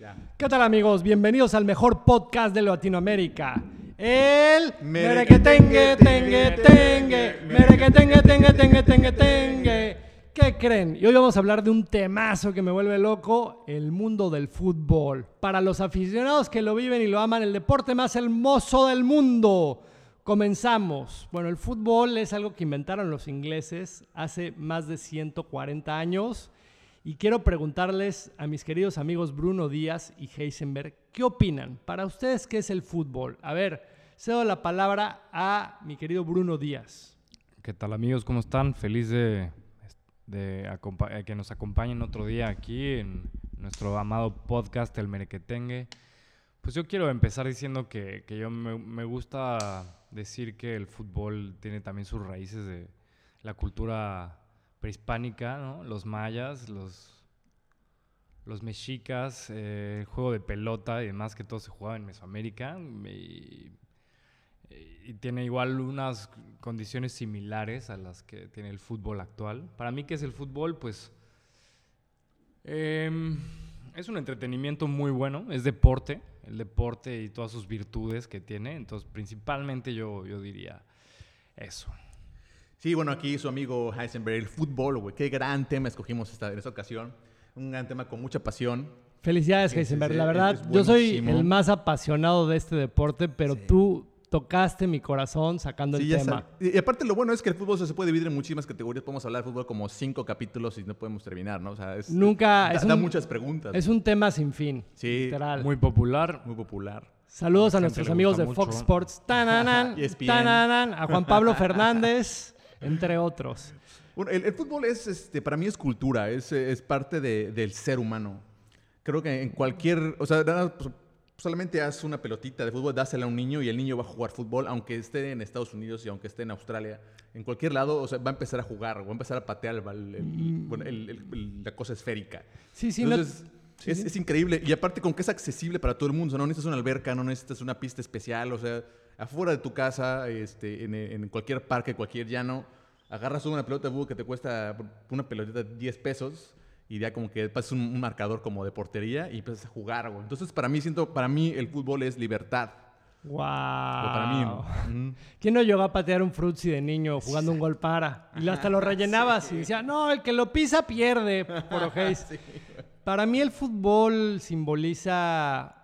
Ya. ¿Qué tal amigos? Bienvenidos al mejor podcast de Latinoamérica. El Merequetengue, merequetengue, tengue, tengue, merequetengue, tengue, tengue, tengue, tengue. ¿Qué creen? Y hoy vamos a hablar de un temazo que me vuelve loco, el mundo del fútbol. Para los aficionados que lo viven y lo aman, el deporte más hermoso del mundo. Comenzamos. Bueno, el fútbol es algo que inventaron los ingleses hace más de 140 años. Y quiero preguntarles a mis queridos amigos Bruno Díaz y Heisenberg, ¿qué opinan? Para ustedes, ¿qué es el fútbol? A ver, cedo la palabra a mi querido Bruno Díaz. ¿Qué tal amigos? ¿Cómo están? Feliz de, eh, que nos acompañen otro día aquí en nuestro amado podcast El Merequetengue. Pues yo quiero empezar diciendo que, yo me gusta decir que el fútbol tiene también sus raíces de la cultura prehispánica, ¿no? Los mayas, los, los mexicas, eh, el juego de pelota y demás que todo se jugaba en Mesoamérica. Y, y tiene igual unas condiciones similares a las que tiene el fútbol actual. Para mí, ¿qué es el fútbol? Pues em, es un entretenimiento muy bueno, es deporte, el deporte y todas sus virtudes que tiene. Entonces, principalmente yo, yo diría eso. Sí, bueno, aquí su amigo Heisenberg, el fútbol, güey. Qué gran tema escogimos esta, en esta ocasión. Un gran tema con mucha pasión. Felicidades, Heisenberg. La verdad, es yo soy el más apasionado de este deporte, pero Sí. tú tocaste mi corazón sacando Sí, el ya tema. Y y aparte lo bueno es que el fútbol se puede dividir en muchísimas categorías. Podemos hablar de fútbol como cinco capítulos y no podemos terminar, ¿no? O sea, es, Nunca- Da, es da un- muchas preguntas. Es un tema sin fin. Sí. Literal. Muy popular. muy popular. Saludos a nuestros amigos de Fox. Sports, tananan, ESPN. tananan, a Juan Pablo Fernández, entre otros. Bueno, el, el fútbol es, este, para mí es cultura, es, es parte de- del ser humano. Creo que en cualquier, o sea, nada, pues, solamente haz una pelotita de fútbol, dásela a un niño y el niño va a jugar fútbol, aunque esté en Estados Unidos y aunque esté en Australia. En cualquier lado, o sea, va a empezar a jugar, va a empezar a patear el, bal- el- la cosa esférica. Sí, sí, no- Entonces, sí, es, sí. es increíble. Y aparte con que es accesible para todo el mundo. O sea, no necesitas una alberca, no necesitas una pista especial. O sea, afuera de tu casa, este, en, en cualquier parque, cualquier llano, agarras una pelota de fútbol que te cuesta una pelotita de 10 pesos y ya como que pasas un, un marcador como de portería y empiezas a jugar. güey. Entonces, para mí, siento, para mí el fútbol es libertad. Wow. O para mí, ¿no? Ujú. ¿Quién no llegó a patear un frutzi de niño jugando un gol para? Y hasta lo rellenabas y decía, no, el que lo pisa pierde, por ojéis. Para mí el fútbol simboliza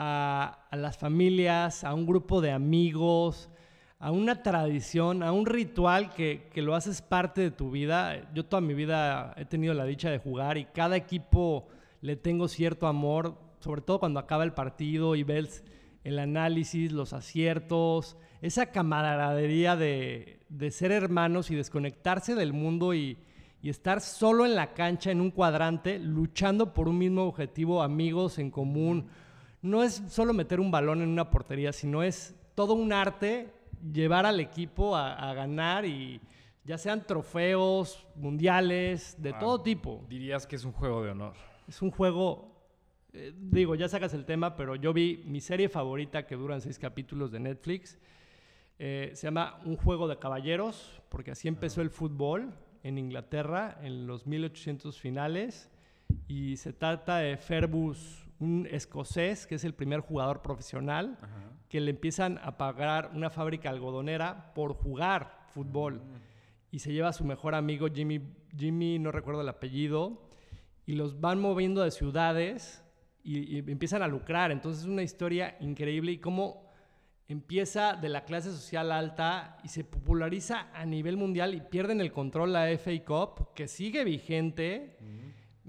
a, las familias, a un grupo de amigos, a una tradición, a un ritual que, que lo haces parte de tu vida. Yo toda mi vida he tenido la dicha de jugar y cada equipo le tengo cierto amor, sobre todo cuando acaba el partido y ves el análisis, los aciertos, esa camaradería de, de ser hermanos y desconectarse del mundo y, y estar solo en la cancha, en un cuadrante, luchando por un mismo objetivo, amigos en común. No es solo meter un balón en una portería, sino es todo un arte llevar al equipo a, a ganar y ya sean trofeos, mundiales, de Ah. todo tipo. Dirías que es un juego de honor. Es un juego, eh, digo, ya sacas el tema, pero yo vi mi serie favorita que duran seis capítulos de Netflix. eh, se llama Un juego de caballeros, porque así empezó el fútbol en Inglaterra en los 1800 finales. Y se trata de Fergus, un escocés que es el primer jugador profesional, que le empiezan a pagar una fábrica algodonera por jugar fútbol. Y se lleva a su mejor amigo Jimmy, Jimmy, no recuerdo el apellido, y los van moviendo de ciudades y, y empiezan a lucrar. Entonces es una historia increíble y cómo empieza de la clase social alta y se populariza a nivel mundial y pierden el control la FA Cup, que sigue vigente.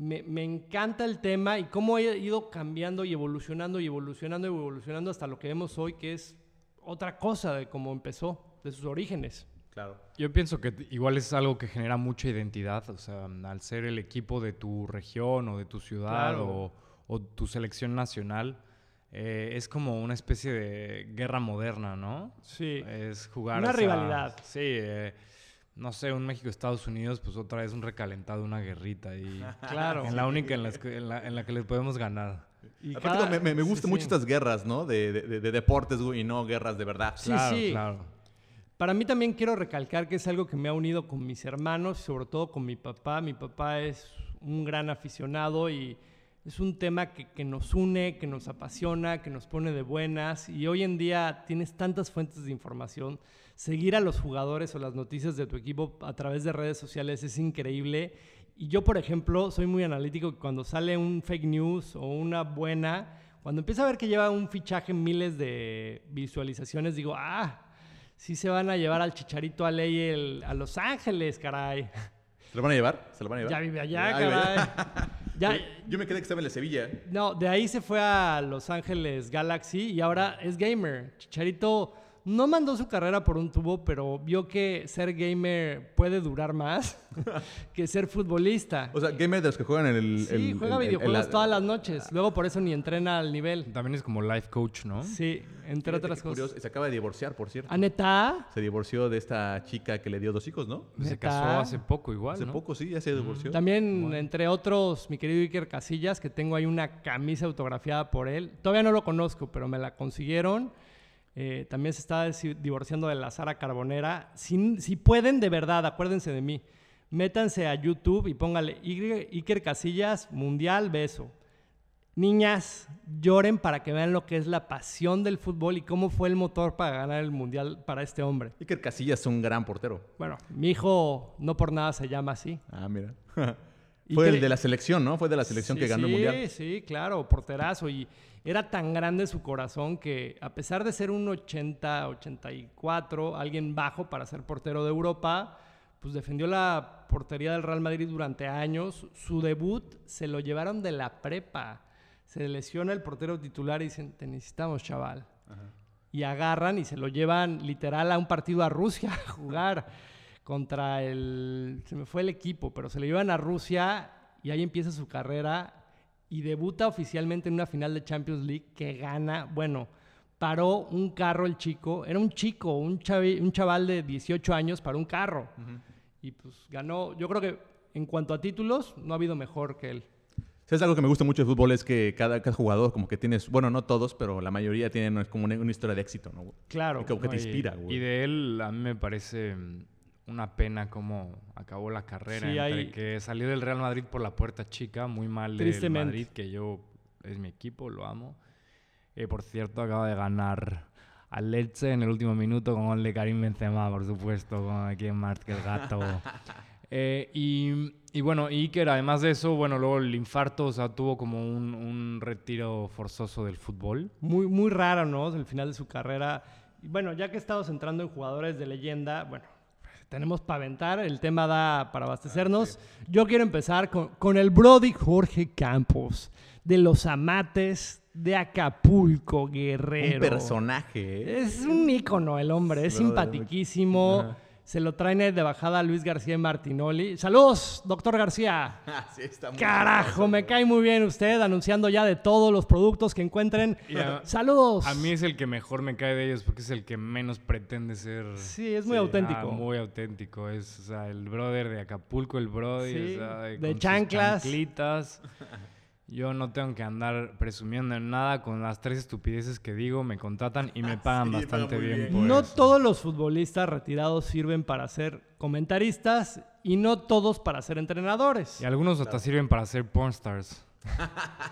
Me, me encanta el tema y cómo ha ido cambiando y evolucionando y evolucionando y evolucionando hasta lo que vemos hoy, que es otra cosa de cómo empezó, de sus orígenes. Claro. Yo pienso que igual es algo que genera mucha identidad, o sea, al ser el equipo de tu región o de tu ciudad Claro. o, o tu selección nacional, eh, es como una especie de guerra moderna, ¿no? Sí. Es jugar. Una esa- rivalidad. Sí, eh, no sé, un México-Estados Unidos, pues otra vez un recalentado, una guerrita y Claro. en la única en, las que- en la, en la que les podemos ganar. Y Aparte, cada- me, me, me sí, gustan sí. mucho estas guerras, ¿no? De, de- de- de deportes, y no guerras de verdad. Sí, claro, sí. claro. Para mí también quiero recalcar que es algo que me ha unido con mis hermanos y sobre todo con mi papá. Mi papá es un gran aficionado y es un tema que, que nos une, que nos apasiona, que nos pone de buenas y hoy en día tienes tantas fuentes de información. Seguir a los jugadores o las noticias de tu equipo a través de redes sociales es increíble. Y yo, por ejemplo, soy muy analítico que cuando sale un fake news o una buena, cuando empiezo a ver que lleva un fichaje en miles de visualizaciones, digo, ah, sí se van a llevar al Chicharito a ley el- a Los Ángeles, caray. ¿Se lo van a llevar? ¿Se lo van a llevar? Ya vive allá, Ya caray. Ya, Yo me quedé que estaba en la Sevilla. no, de ahí se fue a Los Ángeles Galaxy y ahora es gamer. Chicharito no mandó su carrera por un tubo, pero vio que ser gamer puede durar más que ser futbolista. O sea, gamer de los que juegan en el... sí, el- juega el- el- videojuegos el- todas las noches. Luego por eso ni entrena al nivel. También es como life coach, ¿no? Sí, entre Fíjate otras cosas. curioso. Se acaba de divorciar, por cierto. ¿A neta? Se divorció de esta chica que le dio dos hijos, ¿no? Se ¿Neta? casó hace poco igual, Hace ¿no? poco sí, ya se divorció. También, entre otros, mi querido Iker Casillas, que tengo ahí una camisa autografiada por él. Todavía no lo conozco, pero me la consiguieron. Eh, también se está divorciando de la Sara Carbonera. Si, si pueden, de verdad, acuérdense de mí. Métanse a YouTube y póngale Iker Casillas, Mundial, beso. Niñas, lloren para que vean lo que es la pasión del fútbol y cómo fue el motor para ganar el Mundial para este hombre. Iker Casillas es un gran portero. Bueno, mi hijo no por nada se llama así. Ah, mira. ¿Y Fue el de la selección, ¿no? Fue de la selección Sí, que ganó sí, el Mundial. Sí, claro, porterazo. Y era tan grande su corazón que a pesar de ser un 80, 84, alguien bajo para ser portero de Europa, pues defendió la portería del Real Madrid durante años. Su debut se lo llevaron de la prepa. Se lesiona el portero titular y dicen, te necesitamos, chaval. Y agarran y se lo llevan literal a un partido a Rusia a jugar contra el... Se me fue el equipo, pero se lo llevan a Rusia y ahí empieza su carrera y debuta oficialmente en una final de Champions League que gana, bueno, paró un carro el chico, era un chico, un, chavi- un chaval de 18 años para un carro. Y pues ganó, yo creo que en cuanto a títulos, no ha habido mejor que él. ¿Sabes algo que me gusta mucho del fútbol? Es que cada, cada jugador como que tienes, bueno, no todos, pero la mayoría tienen como una, una historia de éxito, ¿no? Claro. Como que te y- inspira, güey. Y de él a mí me parece una pena cómo acabó la carrera. Sí, entre hay- que salió del Real Madrid por la puerta chica, muy mal del. Madrid, que yo es mi equipo, lo amo. Eh, por cierto, acaba de ganar al Lecce en el último minuto con gol de Karim Benzema, por supuesto, con aquí en Mart, el gato. Eh, y, y bueno, Iker, además de eso, bueno, luego el infarto, o sea, tuvo como un, un retiro forzoso del fútbol. Muy, muy raro, ¿no? El final de su carrera. Y bueno, ya que estamos entrando en jugadores de leyenda, bueno, tenemos para aventar, el tema da para abastecernos. Yo quiero empezar con, con el Brody Jorge Campos, de los amates de Acapulco, Guerrero. Un personaje, ¿eh? Es un ícono el hombre, es simpatiquísimo. Ajá. Se lo traen de bajada a Luis García Martinoli. ¡Saludos, doctor García! Ah, sí, está muy Carajo, me cae muy bien usted anunciando ya de todos los productos que encuentren. A- Saludos. A mí es el que mejor me cae de ellos porque es el que menos pretende ser. Sí, es muy Ah, auténtico. muy auténtico. Es o sea, el brother de Acapulco, el brody. Sí, o sea, de con sus chanclas. chanclitas. Yo no tengo que andar presumiendo en nada con las tres estupideces que digo, me contratan y me pagan Sí, bastante bien, bien. por no eso. todos los futbolistas retirados sirven para ser comentaristas y no todos para ser entrenadores. Y algunos hasta sirven para ser pornstars.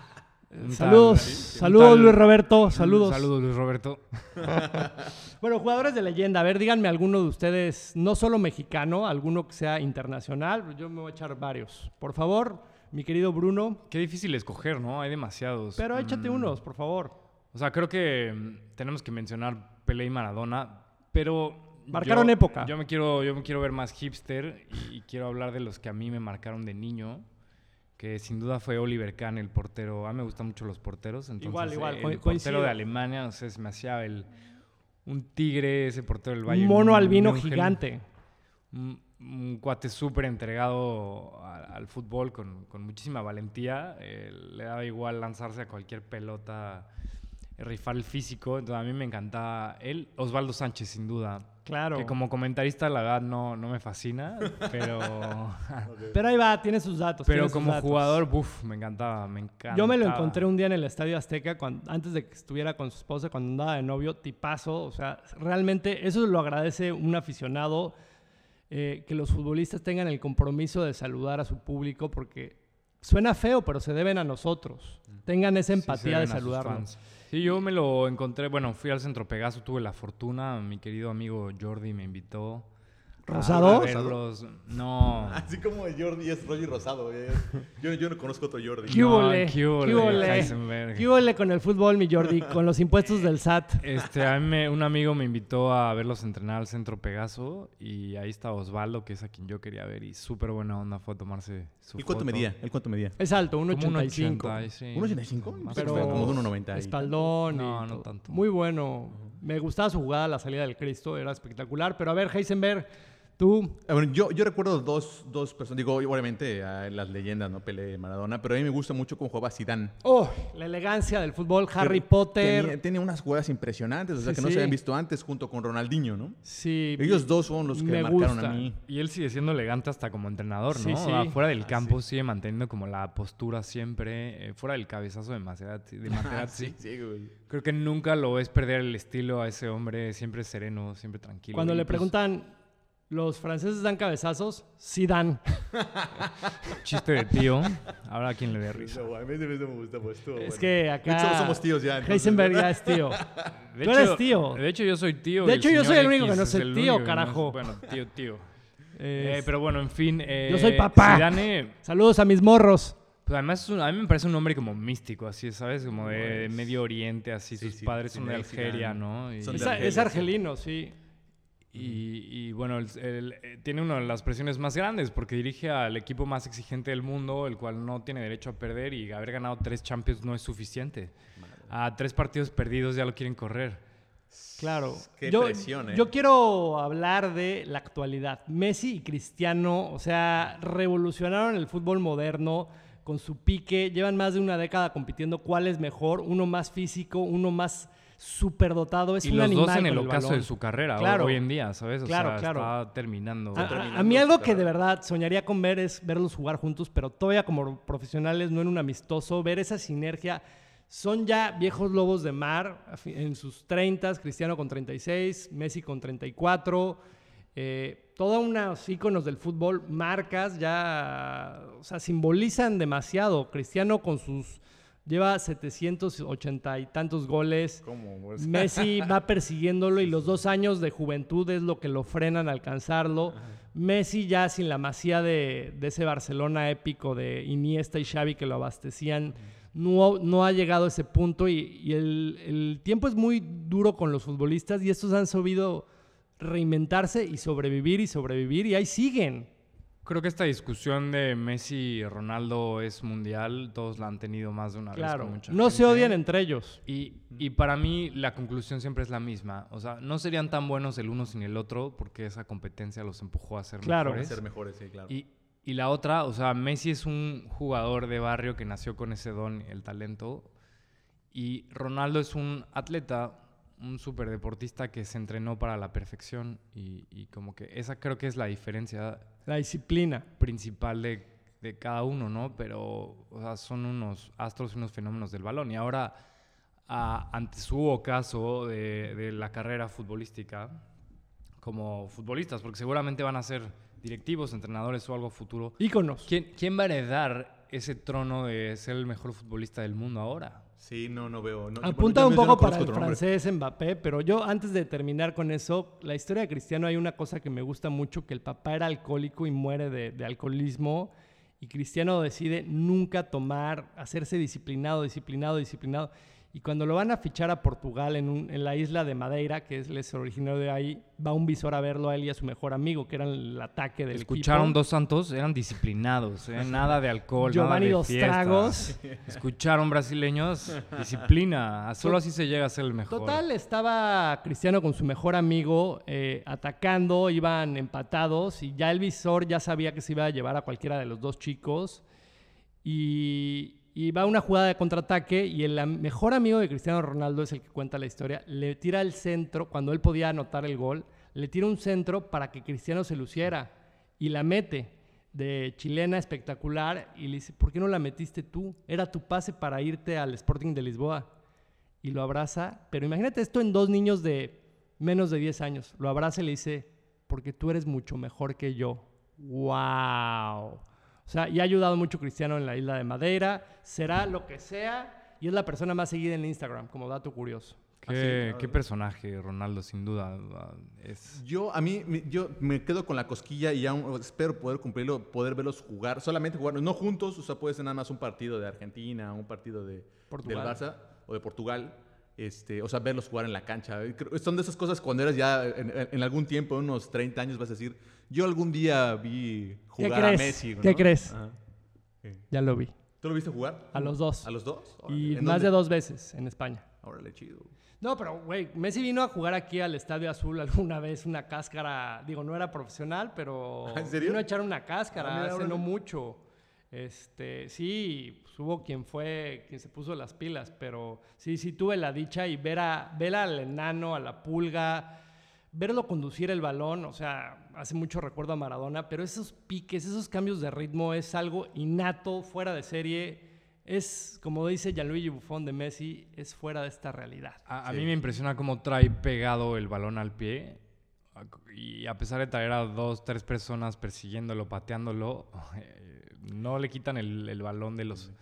Saludos, tal- saludos tal- Luis Roberto, saludos. Saludos Luis Roberto. Bueno, jugadores de leyenda, a ver, díganme alguno de ustedes, no solo mexicano, alguno que sea internacional, yo me voy a echar varios. Por favor, mi querido Bruno, Qué difícil escoger, ¿no? Hay demasiados. pero échate Mm. unos, por favor. O sea, creo que mm, tenemos que mencionar Pelé y Maradona, pero... Marcaron yo- época. Yo me, quiero, yo me quiero ver más hipster y, y quiero hablar de los que a mí me marcaron de niño, que sin duda fue Oliver Kahn, el portero. A mí me gustan mucho los porteros, entonces Igual, igual, el portero coincido. de Alemania, no sé, se me hacía el, un tigre, ese portero del Un Bayern. mono albino München. gigante. un, un cuate súper entregado a- al fútbol con, con muchísima valentía. eh, le daba igual lanzarse a cualquier pelota, eh, rifar el físico. Entonces a mí me encantaba él. Osvaldo Sánchez, sin duda. Claro. Que como comentarista, la verdad, no, no me fascina, pero, Pero ahí va, tiene sus datos. pero sus como datos. jugador, buf, me encantaba, me encantaba. Yo me lo encontré un día en el Estadio Azteca, cuando, antes de que estuviera con su esposa, cuando andaba de novio, tipazo. O sea, realmente eso lo agradece un aficionado, eh, que los futbolistas tengan el compromiso de saludar a su público, porque suena feo, pero se deben a nosotros. Tengan esa empatía de saludarnos. Sí, yo me lo encontré, bueno, fui al Centro Pegaso, tuve la fortuna, mi querido amigo Jordi me invitó. ¿Rosado? A verlos. No. Así como Jordi es Roger Rosado. eh. Yo, yo no conozco otro Jordi. ¿Qué hubo, le? qué hubo, ¿Qué le, hubo, le? Heisenberg. ¿Qué hubo le con el fútbol, mi Jordi? Con los impuestos del SAT. Este, a mí me- un amigo me invitó a verlos entrenar al Centro Pegaso y ahí está Osvaldo, que es a quien yo quería ver y súper buena onda fue a tomarse su ¿Y cuánto foto. medía? ¿El cuánto medía? Es alto, Como 1.85. 1.80, sí. ¿1.85? Más Pero como de 1.90 y espaldón. y No, no todo. tanto. Muy bueno. Me gustaba su jugada, la salida del Cristo, era espectacular. Pero a ver, Heisenberg, tú, Ah, bueno, yo, yo recuerdo dos, dos personas, digo, obviamente ah, las leyendas, ¿no? Pelé, Maradona, pero a mí me gusta mucho cómo jugaba Zidane. oh, la elegancia del fútbol, Harry Pero Potter. Tenía, tenía unas jugadas impresionantes, o sea, Sí, que no sí. se habían visto antes junto con Ronaldinho, ¿no? Sí. Ellos dos son los que me marcaron gusta. a mí. Y él sigue siendo elegante hasta como entrenador, ¿no? Sí, sí. Fuera del Ah, campo sigue manteniendo como la postura siempre, eh, fuera del cabezazo de Materazzi. De Materazzi. sí, güey. Creo que nunca lo ves perder el estilo a ese hombre, siempre sereno, siempre tranquilo. Cuando le pues, preguntan, ¿los franceses dan cabezazos? Sí dan. Chiste de tío, ahora a quien le dé risa. No, a mí me gusta, pues, estuvo Es bueno. que acá... De hecho, somos tíos ya, entonces, Heisenberg ya es tío. De Tú eres tío. De hecho, yo soy tío. De hecho, yo soy el único que no es soy el tío, no carajo. bueno, tío, tío. Es- Eh, pero bueno, en fin. eh, Yo soy papá. Zidane, Saludos a mis morros. pues además, a mí me parece un hombre como místico, así, ¿sabes? Como de Pues, Medio Oriente, así. sí, sus sí, padres son de Algeria, Zidane. ¿no? Y, Son Es, de a- Argelia, es sí. argelino, sí. Y- y, bueno, el- el- eh, tiene una de las presiones más grandes porque dirige al equipo más exigente del mundo, el cual no tiene derecho a perder y haber ganado tres Champions no es suficiente. A tres partidos perdidos ya lo quieren correr. Claro. Qué yo, presión, ¿eh? yo quiero hablar de la actualidad. Messi y Cristiano, o sea, revolucionaron el fútbol moderno con su pique. Llevan más de una década compitiendo cuál es mejor, uno más físico, uno más superdotado. Es y un los animal dos en el con ocaso balón. de su carrera Claro. hoy en día, ¿sabes? O Claro, sea, claro. está terminando. A- A, terminando a mí algo que de verdad soñaría con ver es verlos jugar juntos, pero todavía como profesionales, no en un amistoso, ver esa sinergia. Son ya viejos lobos de mar, en sus 30, Cristiano con 36, Messi con 34, eh, todos unos íconos del fútbol, marcas ya, o sea, simbolizan demasiado. Cristiano con sus, lleva 780 y tantos goles. ¿Cómo? Pues, Messi va persiguiéndolo y los dos años de juventud es lo que lo frenan a alcanzarlo. Messi ya sin la masía de, de ese Barcelona épico de Iniesta y Xavi que lo abastecían, no, no ha llegado a ese punto y, y el, el tiempo es muy duro con los futbolistas y estos han sabido reinventarse y sobrevivir y sobrevivir y ahí siguen. Creo que esta discusión de Messi y Ronaldo es mundial. Todos la han tenido más de una vez. Claro, con mucha no se odian entre ellos. Y, y para mí la conclusión siempre es la misma. O sea, no serían tan buenos el uno sin el otro porque esa competencia los empujó a ser Claro. mejores. ser mejores, sí, claro. Y, y la otra, o sea, Messi es un jugador de barrio que nació con ese don, el talento. Y Ronaldo es un atleta, un superdeportista que se entrenó para la perfección. Y, y como que esa creo que es la diferencia La disciplina. principal de, de cada uno, ¿no? Pero, o sea, son unos astros, unos fenómenos del balón. Y ahora, a- ante su ocaso de, de la carrera futbolística, como futbolistas, porque seguramente van a ser directivos, entrenadores o algo futuro, Íconos. ¿quién, quién va a heredar ese trono de ser el mejor futbolista del mundo ahora? Sí, no, no veo. no- Apunta un yo no poco para el nombre. francés Mbappé, pero yo antes de terminar con eso, la historia de Cristiano hay una cosa que me gusta mucho, que el papá era alcohólico y muere de, de alcoholismo y Cristiano decide nunca tomar, hacerse disciplinado, disciplinado, disciplinado. Y cuando lo van a fichar a Portugal en, un- en la isla de Madeira, que es el originario de ahí, va un visor a verlo a él y a su mejor amigo, que eran el ataque del Escucharon equipo. dos santos, eran disciplinados, ¿eh? nada de alcohol, Giovanni nada de dos fiesta. tragos. Escucharon brasileños, disciplina, solo así se llega a ser el mejor. Total, estaba Cristiano con su mejor amigo eh, atacando, iban empatados y ya el visor ya sabía que se iba a llevar a cualquiera de los dos chicos. Y, y va una jugada de contraataque y el mejor amigo de Cristiano Ronaldo es el que cuenta la historia. Le tira el centro, cuando él podía anotar el gol, le tira un centro para que Cristiano se luciera y la mete de chilena espectacular y le dice, ¿por qué no la metiste tú? Era tu pase para irte al Sporting de Lisboa y lo abraza. Pero imagínate esto en dos niños de menos de 10 años. Lo abraza y le dice, porque tú eres mucho mejor que yo. ¡Wow! O sea, y ha ayudado mucho Cristiano en la isla de Madeira. Será lo que sea y es la persona más seguida en Instagram, como dato curioso. Qué, qué personaje, Ronaldo, sin duda. Es... Yo, a mí, yo me quedo con la cosquilla y aún espero poder cumplirlo, poder verlos jugar, solamente jugar, no juntos, o sea, puede ser nada más un partido de Argentina, un partido de, Portugal. del Barça o de Portugal, este, o sea, verlos jugar en la cancha. Son de esas cosas cuando eres ya en algún tiempo, unos 30 años, vas a decir, yo algún día vi ¿Qué jugar a? Messi. ¿no? ¿Qué crees? Ya lo vi. ¿Tú lo viste jugar? A los dos. ¿A los dos? Y ¿En más dónde? de dos veces en España. Órale, chido. No, pero, güey, Messi vino a jugar aquí al Estadio Azul alguna vez, una cáscara, digo, no era profesional, pero ¿En serio? vino a echar una cáscara Ah, mira, hace órale. no mucho. Este, sí, pues, hubo quien fue, quien se puso las pilas, pero sí, sí tuve la dicha y ver, a, ver al enano, a la pulga, verlo conducir el balón, o sea, hace mucho recuerdo a Maradona, pero esos piques, esos cambios de ritmo es algo innato, fuera de serie. Es, como dice Gianluigi Buffon de Messi, es fuera de esta realidad. A, a Sí. mí me impresiona cómo trae pegado el balón al pie. Y a pesar de traer a dos, tres personas persiguiéndolo, pateándolo, eh, no le quitan el, el balón de los,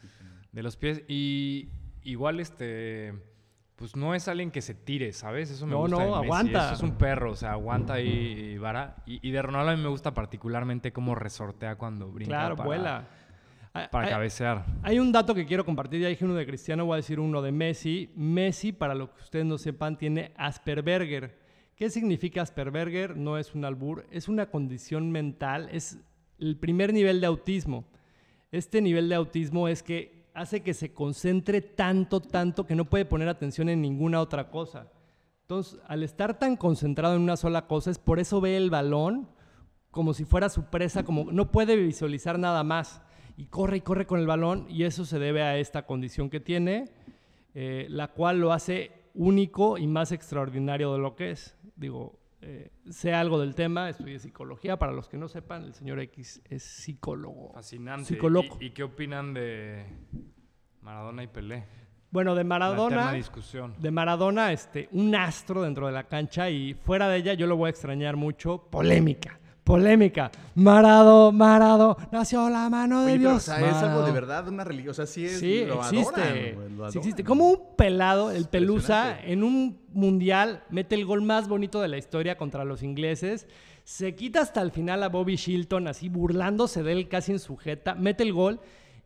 de los pies. Y igual, este, pues no es alguien que se tire, ¿sabes? Eso me No, gusta. no, Messi. aguanta. Eso es un perro, o sea, aguanta ahí y vara. Y, y de Ronaldo a mí me gusta particularmente cómo resortea cuando brinca. Claro, para, vuela. Para hay- cabecear. Hay un dato que quiero compartir, ya dije uno de Cristiano, voy a decir uno de Messi. Messi, para lo que ustedes no sepan, tiene Aspergerger. ¿Qué significa Aspergerger? No es un albur, es una condición mental, es el primer nivel de autismo. Este nivel de autismo es que hace que se concentre tanto, tanto que no puede poner atención en ninguna otra cosa. Entonces, al estar tan concentrado en una sola cosa, es por eso ve el balón como si fuera su presa, como no puede visualizar nada más. Y corre y corre con el balón, y eso se debe a esta condición que tiene, eh, la cual lo hace único y más extraordinario de lo que es. Digo, eh, sé algo del tema, estudié psicología. Para los que no sepan, el señor X es psicólogo. Fascinante. Psicoloco. ¿Y, y qué opinan de Maradona y Pelé? Bueno, de Maradona. discusión. De Maradona, este, un astro dentro de la cancha y fuera de ella yo lo voy a extrañar mucho. Polémica, polémica. Marado, Marado, nació la mano de Oye, pero, o Dios. sea, es algo de verdad, una religión. O sea, sí es. Sí, lo existe. adoran, güey, lo sí existe. Como un pelado, el Pelusa, en un mundial, mete el gol más bonito de la historia contra los ingleses. Se quita hasta el final a Bobby Shilton, así burlándose de él casi en sujeta. Mete el gol.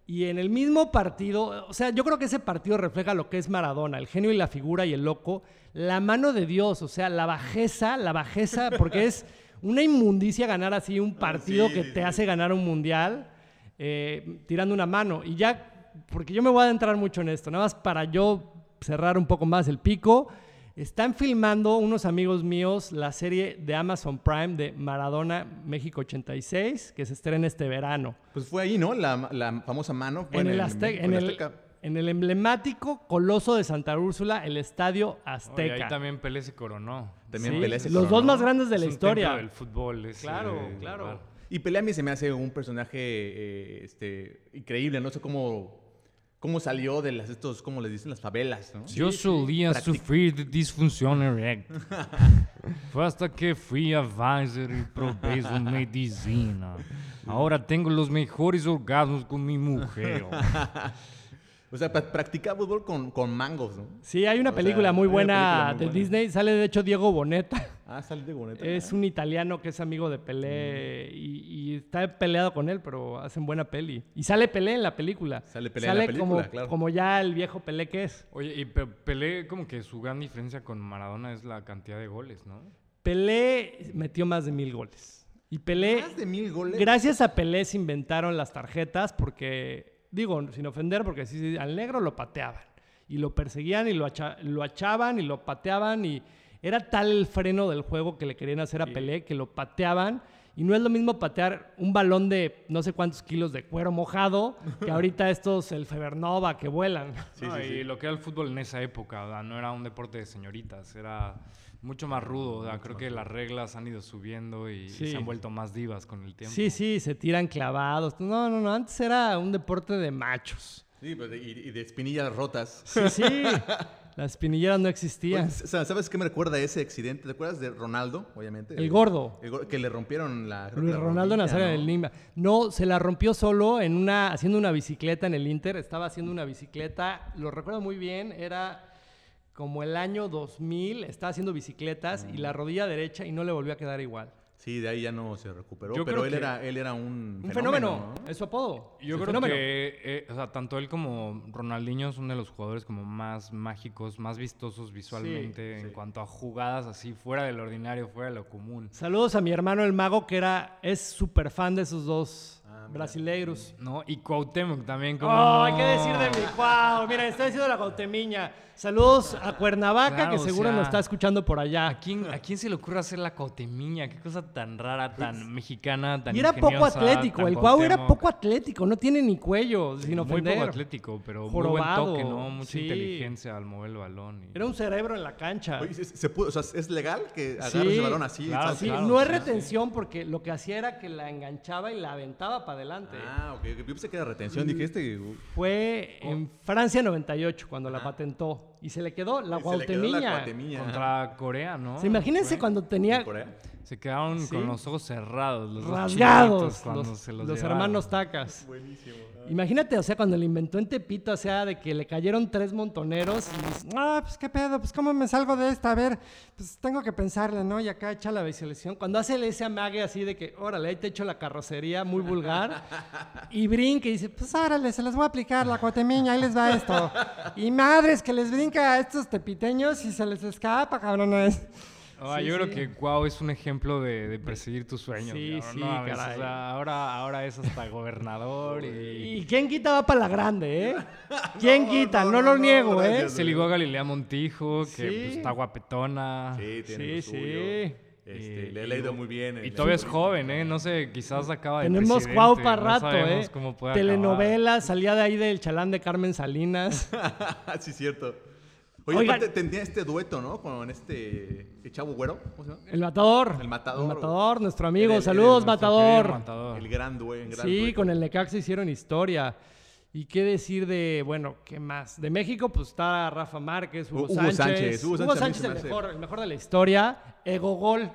Y en el mismo partido, o sea, yo creo que ese partido refleja lo que es Maradona, el genio y la figura y el loco, la mano de Dios, o sea, la bajeza, la bajeza, porque es una inmundicia ganar así un partido sí, que sí, te sí. hace ganar un mundial eh, tirando una mano. Y ya, porque yo me voy a adentrar mucho en esto, nada más para yo cerrar un poco más el pico. Están filmando unos amigos míos la serie de Amazon Prime de Maradona México 86, que se estrena este verano. Pues fue ahí, ¿no? La, la famosa mano. fue En el, Azte- México, en, el Azteca. en el emblemático Coloso de Santa Úrsula, el Estadio Oye, Azteca. ahí también Pelé se coronó. También Sí, Pelé se los dos más grandes de la Es historia. del fútbol. ese Claro, claro. lugar. Y Pelé a mí se me hace un personaje eh, este, increíble. No sé cómo, cómo salió de las, estos, ¿cómo les dicen? Las favelas, ¿no? Yo solía Practic- sufrir de disfunción eréctil. Fue hasta que fui a Pfizer y probé su medicina. Ahora tengo los mejores orgasmos con mi mujer. O sea, pra- practicaba fútbol con, con mangos, ¿no? Sí, hay una O película sea, muy hay buena película muy de buena. Disney. Sale de hecho Diego Boneta. Ah, sale de boneta. Es un italiano que es amigo de Pelé y, y está peleado con él, pero hacen buena peli. Y sale Pelé en la película. Sale Pelé en la película, como, claro. como ya el viejo Pelé que es. Oye, y Pe- Pelé, como que su gran diferencia con Maradona es la cantidad de goles, ¿no? Pelé metió más de mil goles. Y Pelé, Más de mil goles. gracias a Pelé se inventaron las tarjetas porque, digo, sin ofender, porque sí, sí, al negro lo pateaban. Y lo perseguían y lo, acha- lo achaban y lo pateaban y era tal el freno del juego que le querían hacer a Pelé que lo pateaban. Y no es lo mismo patear un balón de no sé cuántos kilos de cuero mojado que ahorita estos, el Febernova, que vuelan. Sí, No, sí, y sí. lo que era el fútbol en esa época, ¿verdad? no era un deporte de señoritas, era mucho más rudo. Creo que las reglas han ido subiendo y, se han vuelto más divas con el tiempo. Sí, sí, se tiran clavados. No, no, no, antes era un deporte de machos. Sí, pues, y, y de espinillas rotas. Sí, sí. Las espinilleras no existían. ¿Sabes qué me recuerda ese accidente? ¿Te acuerdas de Ronaldo, obviamente? El gordo. El gordo, que le rompieron la. Luis la Ronaldo rodilla, Nazario ¿no? del Lima. No, se la rompió solo en una, haciendo una bicicleta en el Inter. Estaba haciendo una bicicleta, lo recuerdo muy bien, era como el año 2000, estaba haciendo bicicletas y la rodilla derecha y no le volvió a quedar igual. Sí, de ahí ya no se recuperó. Yo pero él, era, él era un. Un fenómeno, ¿no? es su apodo. Yo creo fenómeno. que, eh, o sea, tanto él como Ronaldinho son de los jugadores como más mágicos, más vistosos visualmente en sí. cuanto a jugadas así fuera del ordinario, fuera de lo común. Saludos a mi hermano el mago que era, es súper fan de esos dos Ah, brasileiros. ¿No? Y Cuauhtémoc también como Oh, hay que decir de mi Cuau. Mira, está diciendo la Cautemiña. Saludos a Cuernavaca, Claro, que o seguro sea, nos está escuchando por allá. ¿A quién, ¿A quién se le ocurre hacer la Cautemiña? Qué cosa tan rara, tan mexicana, tan Y era poco atlético. El Cuau era poco atlético. No tiene ni cuello, sin Muy ofender. poco atlético, pero Jorobado, muy buen toque, ¿no? Mucha sí. inteligencia al mover el balón. y- Era un cerebro en la cancha. Oye, ¿se, se pudo- o sea, ¿es legal que agarres Sí, el balón así? claro? Sí, claro, no es sí, retención porque lo que hacía era que la enganchaba y la aventaba para adelante. Ah, ok. Yo pensé que era retención. Dije, este. uh, Fue en Francia 98 cuando la patentó y se le quedó la se le quedó la guautemiña. guatemiña. Contra Corea, ¿no? O sea, imagínense Fue. cuando tenía ¿En Corea? Se quedaron Sí. con los ojos cerrados, los dos rasgados cuando los, se los, hermanos Tacas. Buenísimo. Imagínate, o sea, cuando le inventó en Tepito, o sea, de que le cayeron tres montoneros y dices, ah, pues qué pedo, pues cómo me salgo de esta, a ver, pues tengo que pensarle, ¿no? Y acá echa la visualización. Cuando hace ese amague así de que, órale, ahí te echo la carrocería, muy vulgar, y brinca y dice, pues órale, se les voy a aplicar la cuatemiña, ahí les va esto. Y madres que les brinca a estos tepiteños y se les escapa, cabrones. Ah, Sí, yo sí. creo que Guau es un ejemplo de, de perseguir tus sueños. Sí, cabrón. sí, No caray. o sea, ahora, ahora es hasta gobernador y... Y quién quita va para la grande, ¿eh? ¿Quién No, quita? No, no, lo no, niego, ¿eh? gracias. Se ligó a Galilea Montijo, que Sí. pues, está guapetona. Sí, tiene Sí, lo sí. suyo. Este, Y- le le ha ido muy bien. en Y todavía es joven, ¿eh? No sé, quizás acaba de Tenemos Cuau para no rato, ¿eh? cómo puede Telenovela, salía de ahí del chalán de Carmen Salinas. sí, cierto. Oye, Oigan. aparte tenía este dueto, ¿no? Con este el chavo güero. ¿Cómo se llama? El matador. El Matador. El matador, nuestro amigo. El- Saludos, el- matador. Matador. El gran dueto. Sí, con el Necaxa hicieron historia. ¿Y qué decir de, bueno, qué más? De México, pues está Rafa Márquez, Hugo, Hugo Sánchez. Sánchez, Hugo Hugo Sánchez mí Sánchez, se el mejor, el mejor de la historia. Ego Gol.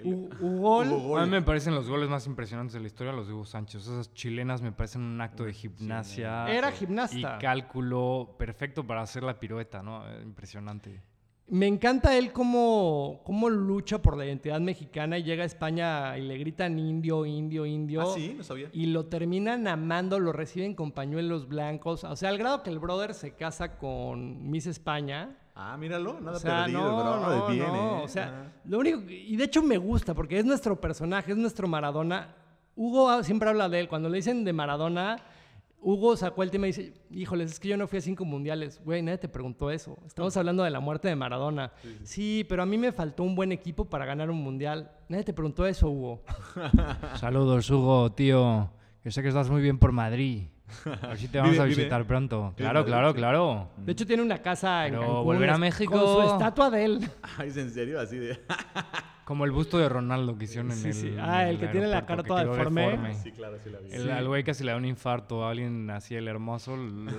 A mí me parecen los goles más impresionantes de la historia los de Hugo Sánchez. Esas chilenas me parecen un acto de gimnasia. Era y gimnasta. cálculo perfecto para hacer la pirueta, ¿no? Eh, Impresionante. Me encanta él cómo, cómo lucha por la identidad mexicana y llega a España y le gritan indio, indio, indio. Ah, sí, no sabía. Y lo terminan amando, lo reciben con pañuelos blancos. O sea, al grado que el brother se casa con Miss España. Ah, míralo, nada O sea, perdido, no, brother, no, bien, no, ¿eh? O sea, lo único... Y de hecho me gusta porque es nuestro personaje, es nuestro Maradona. Hugo siempre habla de él. Cuando le dicen de Maradona, Hugo sacó el tema y dice, híjoles, es que yo no fui a cinco mundiales. Güey, nadie te preguntó eso. Estamos hablando de la muerte de Maradona. Sí, pero a mí me faltó un buen equipo para ganar un mundial. Nadie te preguntó eso, Hugo. Saludos, Hugo, tío. Yo sé que estás muy bien por Madrid. A ver si te vamos Vive- a visitar pronto. vive Claro, claro, sí. claro. De hecho, tiene una casa en Pero Cancún. volver a México- Con su estatua de él. Ay, ¿es en serio? Así de... Como el busto de Ronaldo que hicieron en Sí, el. sí. Ah, el que tiene la cara toda deforme. sí, claro, sí la vi. El, Al güey casi le da un infarto a alguien así, el hermoso, lo,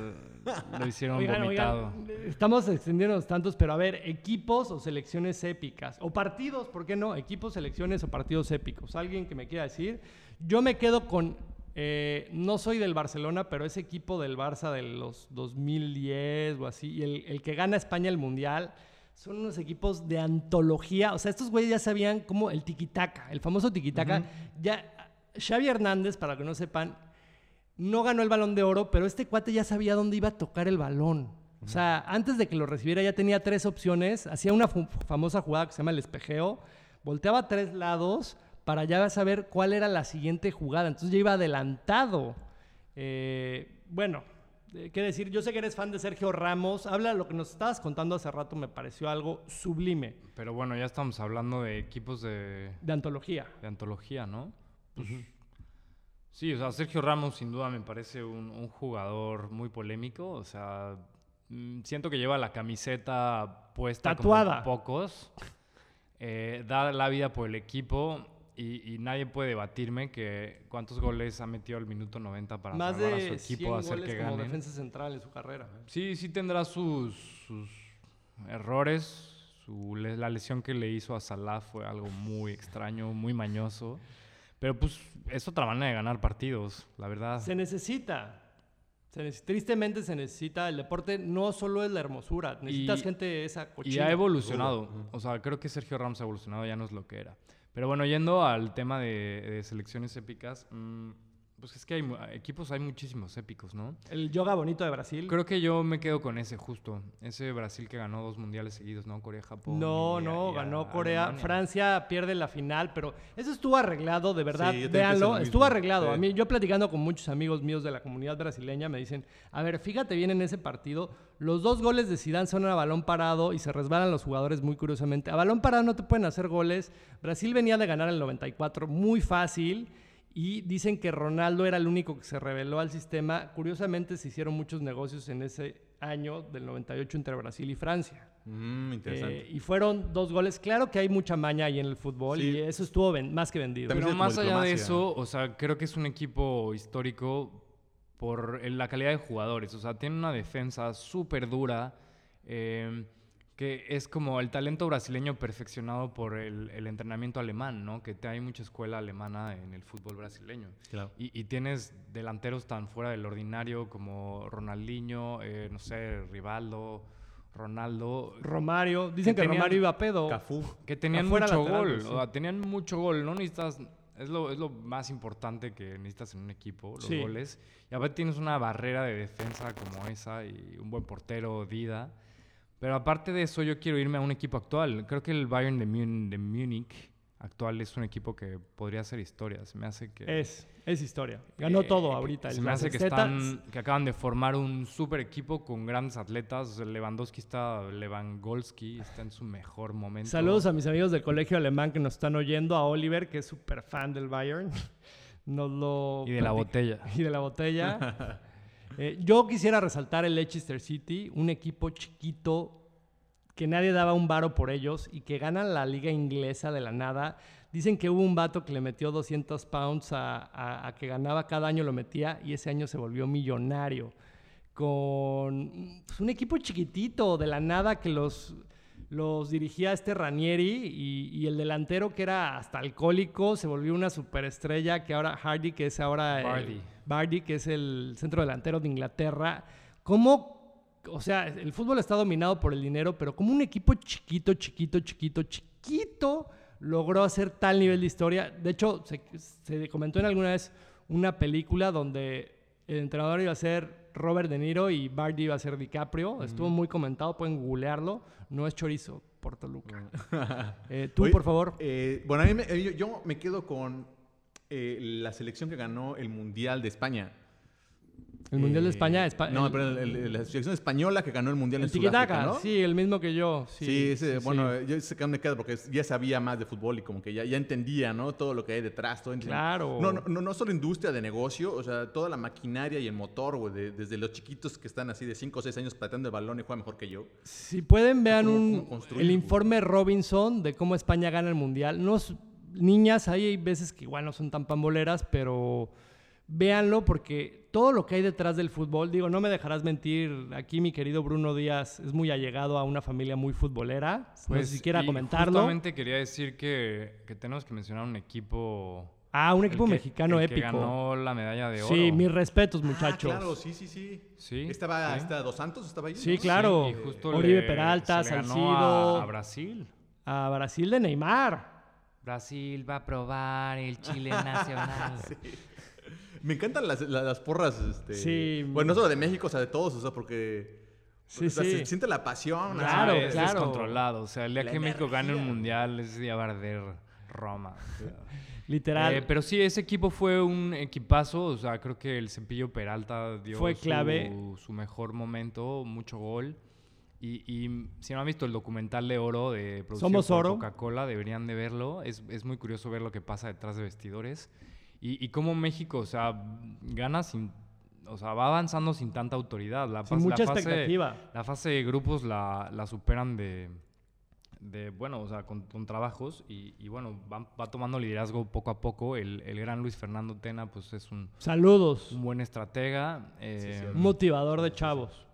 lo hicieron Oigan, vomitado. oigan, estamos extendiéndonos tantos, pero a ver, equipos o selecciones épicas. O partidos, ¿por qué no? Equipos, selecciones o partidos épicos. Alguien que me quiera decir. Yo me quedo con. Eh, no soy del Barcelona, pero ese equipo del Barça de los 2010 o así, y el, el que gana España el Mundial, son unos equipos de antología. O sea, estos güeyes ya sabían cómo el tiquitaca, el famoso tiquitaca. Ya, Xavi Hernández, para que no sepan, no ganó el balón de oro, pero este cuate ya sabía dónde iba a tocar el balón. O sea, antes de que lo recibiera ya tenía tres opciones, hacía una famosa jugada que se llama el espejeo, volteaba a tres lados para ya saber cuál era la siguiente jugada. Entonces ya iba adelantado. Eh, bueno, eh, qué decir, yo sé que eres fan de Sergio Ramos, habla lo que nos estabas contando hace rato, me pareció algo sublime, Pero bueno, ya estamos hablando de equipos de, de antología. de antología, ¿no? Pues, Sí, o sea, Sergio Ramos sin duda me parece un, un jugador muy polémico. O sea, mm, siento que lleva la camiseta puesta Tatuada. como pocos. Eh, da la vida por el equipo y, y nadie puede debatirme que cuántos goles ha metido al minuto 90 para Más salvar a de su 100 equipo, hacer goles que como ganen. defensa central en su carrera. Sí, sí tendrá sus, sus errores. Su, la lesión que le hizo a Salah fue algo muy extraño, muy mañoso. Pero pues es otra manera de ganar partidos, la verdad. Se necesita. Se neces- tristemente se necesita. El deporte no solo es la hermosura. Necesitas Y- gente esa Y cochina. ha evolucionado. O sea, creo que Sergio Ramos ha evolucionado, ya no es lo que era. Pero bueno, yendo al tema de, de selecciones épicas, mm, pues es que hay equipos, hay muchísimos épicos, ¿no? El yoga bonito de Brasil. Creo que yo me quedo con ese justo. Ese Brasil que ganó dos mundiales seguidos, ¿no? Corea, Japón. No, y- no, y ganó a- Corea. Alemania. Francia pierde la final, pero eso estuvo arreglado, de verdad. Sí, Véanlo, estuvo arreglado. Sí. A mí, yo platicando con muchos amigos míos de la comunidad brasileña, me dicen, a ver, fíjate bien en ese partido, los dos goles de Zidane son a balón parado y se resbalan los jugadores muy curiosamente. A balón parado no te pueden hacer goles. Brasil venía de ganar el 94 muy fácil. Y dicen que Ronaldo era el único que se reveló al sistema. Curiosamente se hicieron muchos negocios en ese año del 98 entre Brasil y Francia. Mm, interesante. Eh, y fueron dos goles. Claro que hay mucha maña ahí en el fútbol Sí. y eso estuvo más que vendido. También Pero más allá de eso, o sea, creo que es un equipo histórico por la calidad de jugadores. O sea, tiene una defensa súper dura, eh, que es como el talento brasileño perfeccionado por el, el entrenamiento alemán, ¿no? Que te- hay mucha escuela alemana en el fútbol brasileño. Claro. Y, y tienes delanteros tan fuera del ordinario como Ronaldinho, eh, no sé, Rivaldo, Ronaldo, Romario, dicen Que que, tenían- Romario iba a pedo. Cafú. que tenían mucho lateral, gol, sí. o sea, tenían mucho gol, no necesitas, es lo, es lo más importante que necesitas en un equipo, los Sí. goles. Y aparte tienes una barrera de defensa como esa y un buen portero, Dida. Pero aparte de eso, yo quiero irme a un equipo actual. Creo que el Bayern de, Mun- de Múnich actual es un equipo que podría hacer historia. Se me hace que... Es, es historia. Ganó todo eh, ahorita. Se me hace que, están, que acaban de formar un super equipo con grandes atletas. Lewandowski está, Lewandowski está en su mejor momento. Saludos a mis amigos del colegio alemán que nos están oyendo, a Oliver, que es súper fan del Bayern. Nos lo Y de la botella. y de la botella. Eh, yo quisiera resaltar el Leicester City, un equipo chiquito que nadie daba un varo por ellos y que ganan la liga inglesa de la nada. Dicen que hubo un vato que le metió 200 pounds a, que ganaba cada año, lo metía y ese año se volvió millonario. Con pues, un equipo chiquitito de la nada que los, los dirigía este Ranieri y, y el delantero que era hasta alcohólico se volvió una superestrella que ahora Hardy, que es ahora... el- Vardy. Vardy, que es el centro delantero de Inglaterra. ¿Cómo, o sea, el fútbol está dominado por el dinero, pero como un equipo chiquito, chiquito, chiquito, chiquito logró hacer tal nivel de historia? De hecho, se, se comentó en alguna vez una película donde el entrenador iba a ser Robert De Niro y Vardy iba a ser DiCaprio. Estuvo muy comentado, pueden googlearlo. No es chorizo, por Toluca. Eh, Tú, Oye, por favor. eh, bueno, a mí me- eh, yo, yo me quedo con eh, la selección que ganó el Mundial de España. El Mundial de Eh, España. Espa- no, el- pero el- el- la selección española que ganó el Mundial en Sudáfrica, ¿no? sí, el mismo que yo. Sí, Sí, ese, sí, bueno, sí. yo sé que me quedo porque ya sabía más de fútbol y como que ya, ya entendía, ¿no? Todo lo que hay detrás. Todo. Claro. No, no, no, no solo industria de negocio, o sea, toda la maquinaria y el motor, güey, de- desde los chiquitos que están así de 5 o 6 años pateando el balón y juegan mejor que yo. Si pueden, vean ¿Cómo- un, el informe Robinson de cómo España gana el Mundial. No, niñas, ahí hay veces que igual no son tan pamboleras, pero véanlo porque todo lo que hay detrás del fútbol, digo, no me dejarás mentir, aquí mi querido Bruno Díaz es muy allegado a una familia muy futbolera, no sé si quiera Pues, comentarlo. Justamente quería decir que, que tenemos que mencionar un equipo. Ah, un el equipo que- mexicano el que épico. ganó la medalla de oro. Sí, mis respetos, muchachos. Ah, claro, sí, sí, sí. Sí, Estaba, sí. está Dos Santos, estaba ahí. Sí, ¿no? claro. Sí, y justo Oribe le- Peralta, se le ganó Salcido. A, a Brasil. A Brasil de Neymar. Brasil va a probar el Chile nacional. Me encantan las, las, las porras, este... Sí. Bueno, no solo de México, o sea, de todos, o sea, porque... Sí, o sea, sí. Se siente la pasión. así Claro, es claro. descontrolado. O sea, el día La que México gane un energía. mundial es día va a arder Roma. Literal. Eh, pero sí, ese equipo fue un equipazo. O sea, creo que el Cepillo Peralta dio Fue su- clave. Su, mejor momento, mucho gol. Y, y si no han visto el documental de Oro de producido Somos por Oro. Coca-Cola, deberían de verlo. Es, es muy curioso ver lo que pasa detrás de vestidores. Y, y cómo México, o sea, gana sin... O sea, va avanzando sin tanta autoridad. La, Sin fase- mucha la fase- expectativa. la fase de grupos la, la superan de, de, bueno, o sea, con, con trabajos y, y bueno, va, va tomando liderazgo poco a poco. El, el gran Luis Fernando Tena, pues es un, Saludos. un buen estratega. eh. Un motivador de chavos.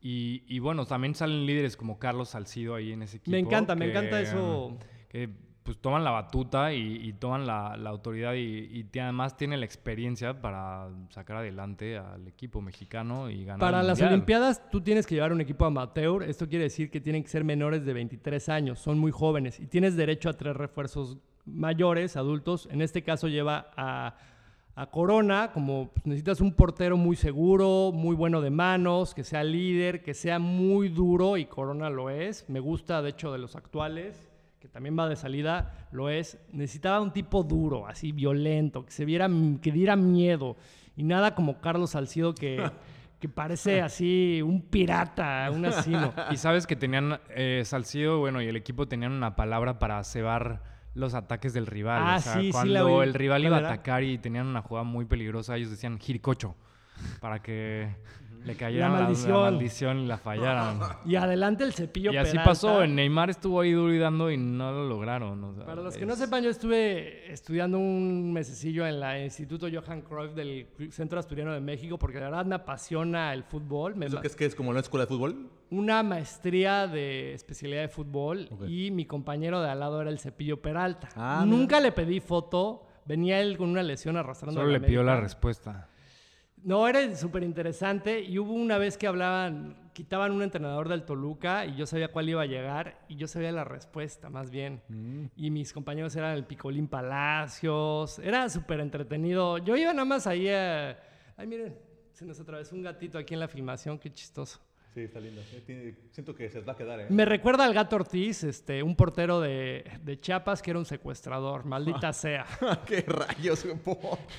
Y, y bueno, también salen líderes como Carlos Salcido ahí en ese equipo. Me encanta, me encanta eso. Que pues toman la batuta y, y toman la, la autoridad y, además tienen la experiencia para sacar adelante al equipo mexicano y ganar. Para el las. Olimpiadas tú tienes que llevar un equipo amateur. Esto quiere decir que tienen que ser menores de 23 años. Son muy jóvenes y tienes derecho a tres refuerzos mayores, adultos. En este caso lleva a, a Corona, como pues, necesitas un portero muy seguro, muy bueno de manos, que sea líder, que sea muy duro y Corona lo es. Me gusta, de hecho, de los actuales también va de salida, lo es. Necesitaba un tipo duro, así violento, que se viera, que diera miedo. Y nada como Carlos Salcido que, que parece así un pirata, un asesino. Y sabes que tenían eh, Salcido, bueno, y el equipo tenían una palabra para cebar los ataques del rival. Ah, o sea, sí, cuando el rival ¿Cuál iba a atacar y tenían una jugada muy peligrosa, ellos decían Jiricocho para que le cayera la, la maldición. maldición y la fallaran. Y adelante el cepillo y así Peralta. pasó, en Neymar estuvo ahí duro y dando y no lo lograron. o sea, Para los que no es- sepan, yo estuve estudiando un mesecillo en la Instituto Johan Cruyff del Centro Asturiano de México porque la verdad me apasiona el fútbol. Me ¿Eso ma- que es que es como la escuela de fútbol? una maestría de especialidad de fútbol y mi compañero de al lado era el Cepillo Peralta. Ah, Nunca le pedí foto, venía él con una lesión arrastrando Solo le pidió la respuesta. No, era súper interesante y hubo una vez que hablaban, quitaban un entrenador del Toluca y yo sabía cuál iba a llegar y yo sabía la respuesta más bien. Mm. Y mis compañeros eran el Picolín Palacios, era súper entretenido. Yo iba nada más ahí a... Ay, miren, se nos atravesó un gatito aquí en la filmación, qué chistoso. Sí, está lindo. Eh, Siento que se va a quedar, ¿eh? Me recuerda al gato Ortiz, este, un portero de, de Chiapas que era un secuestrador, maldita sea. ¿Qué rayos?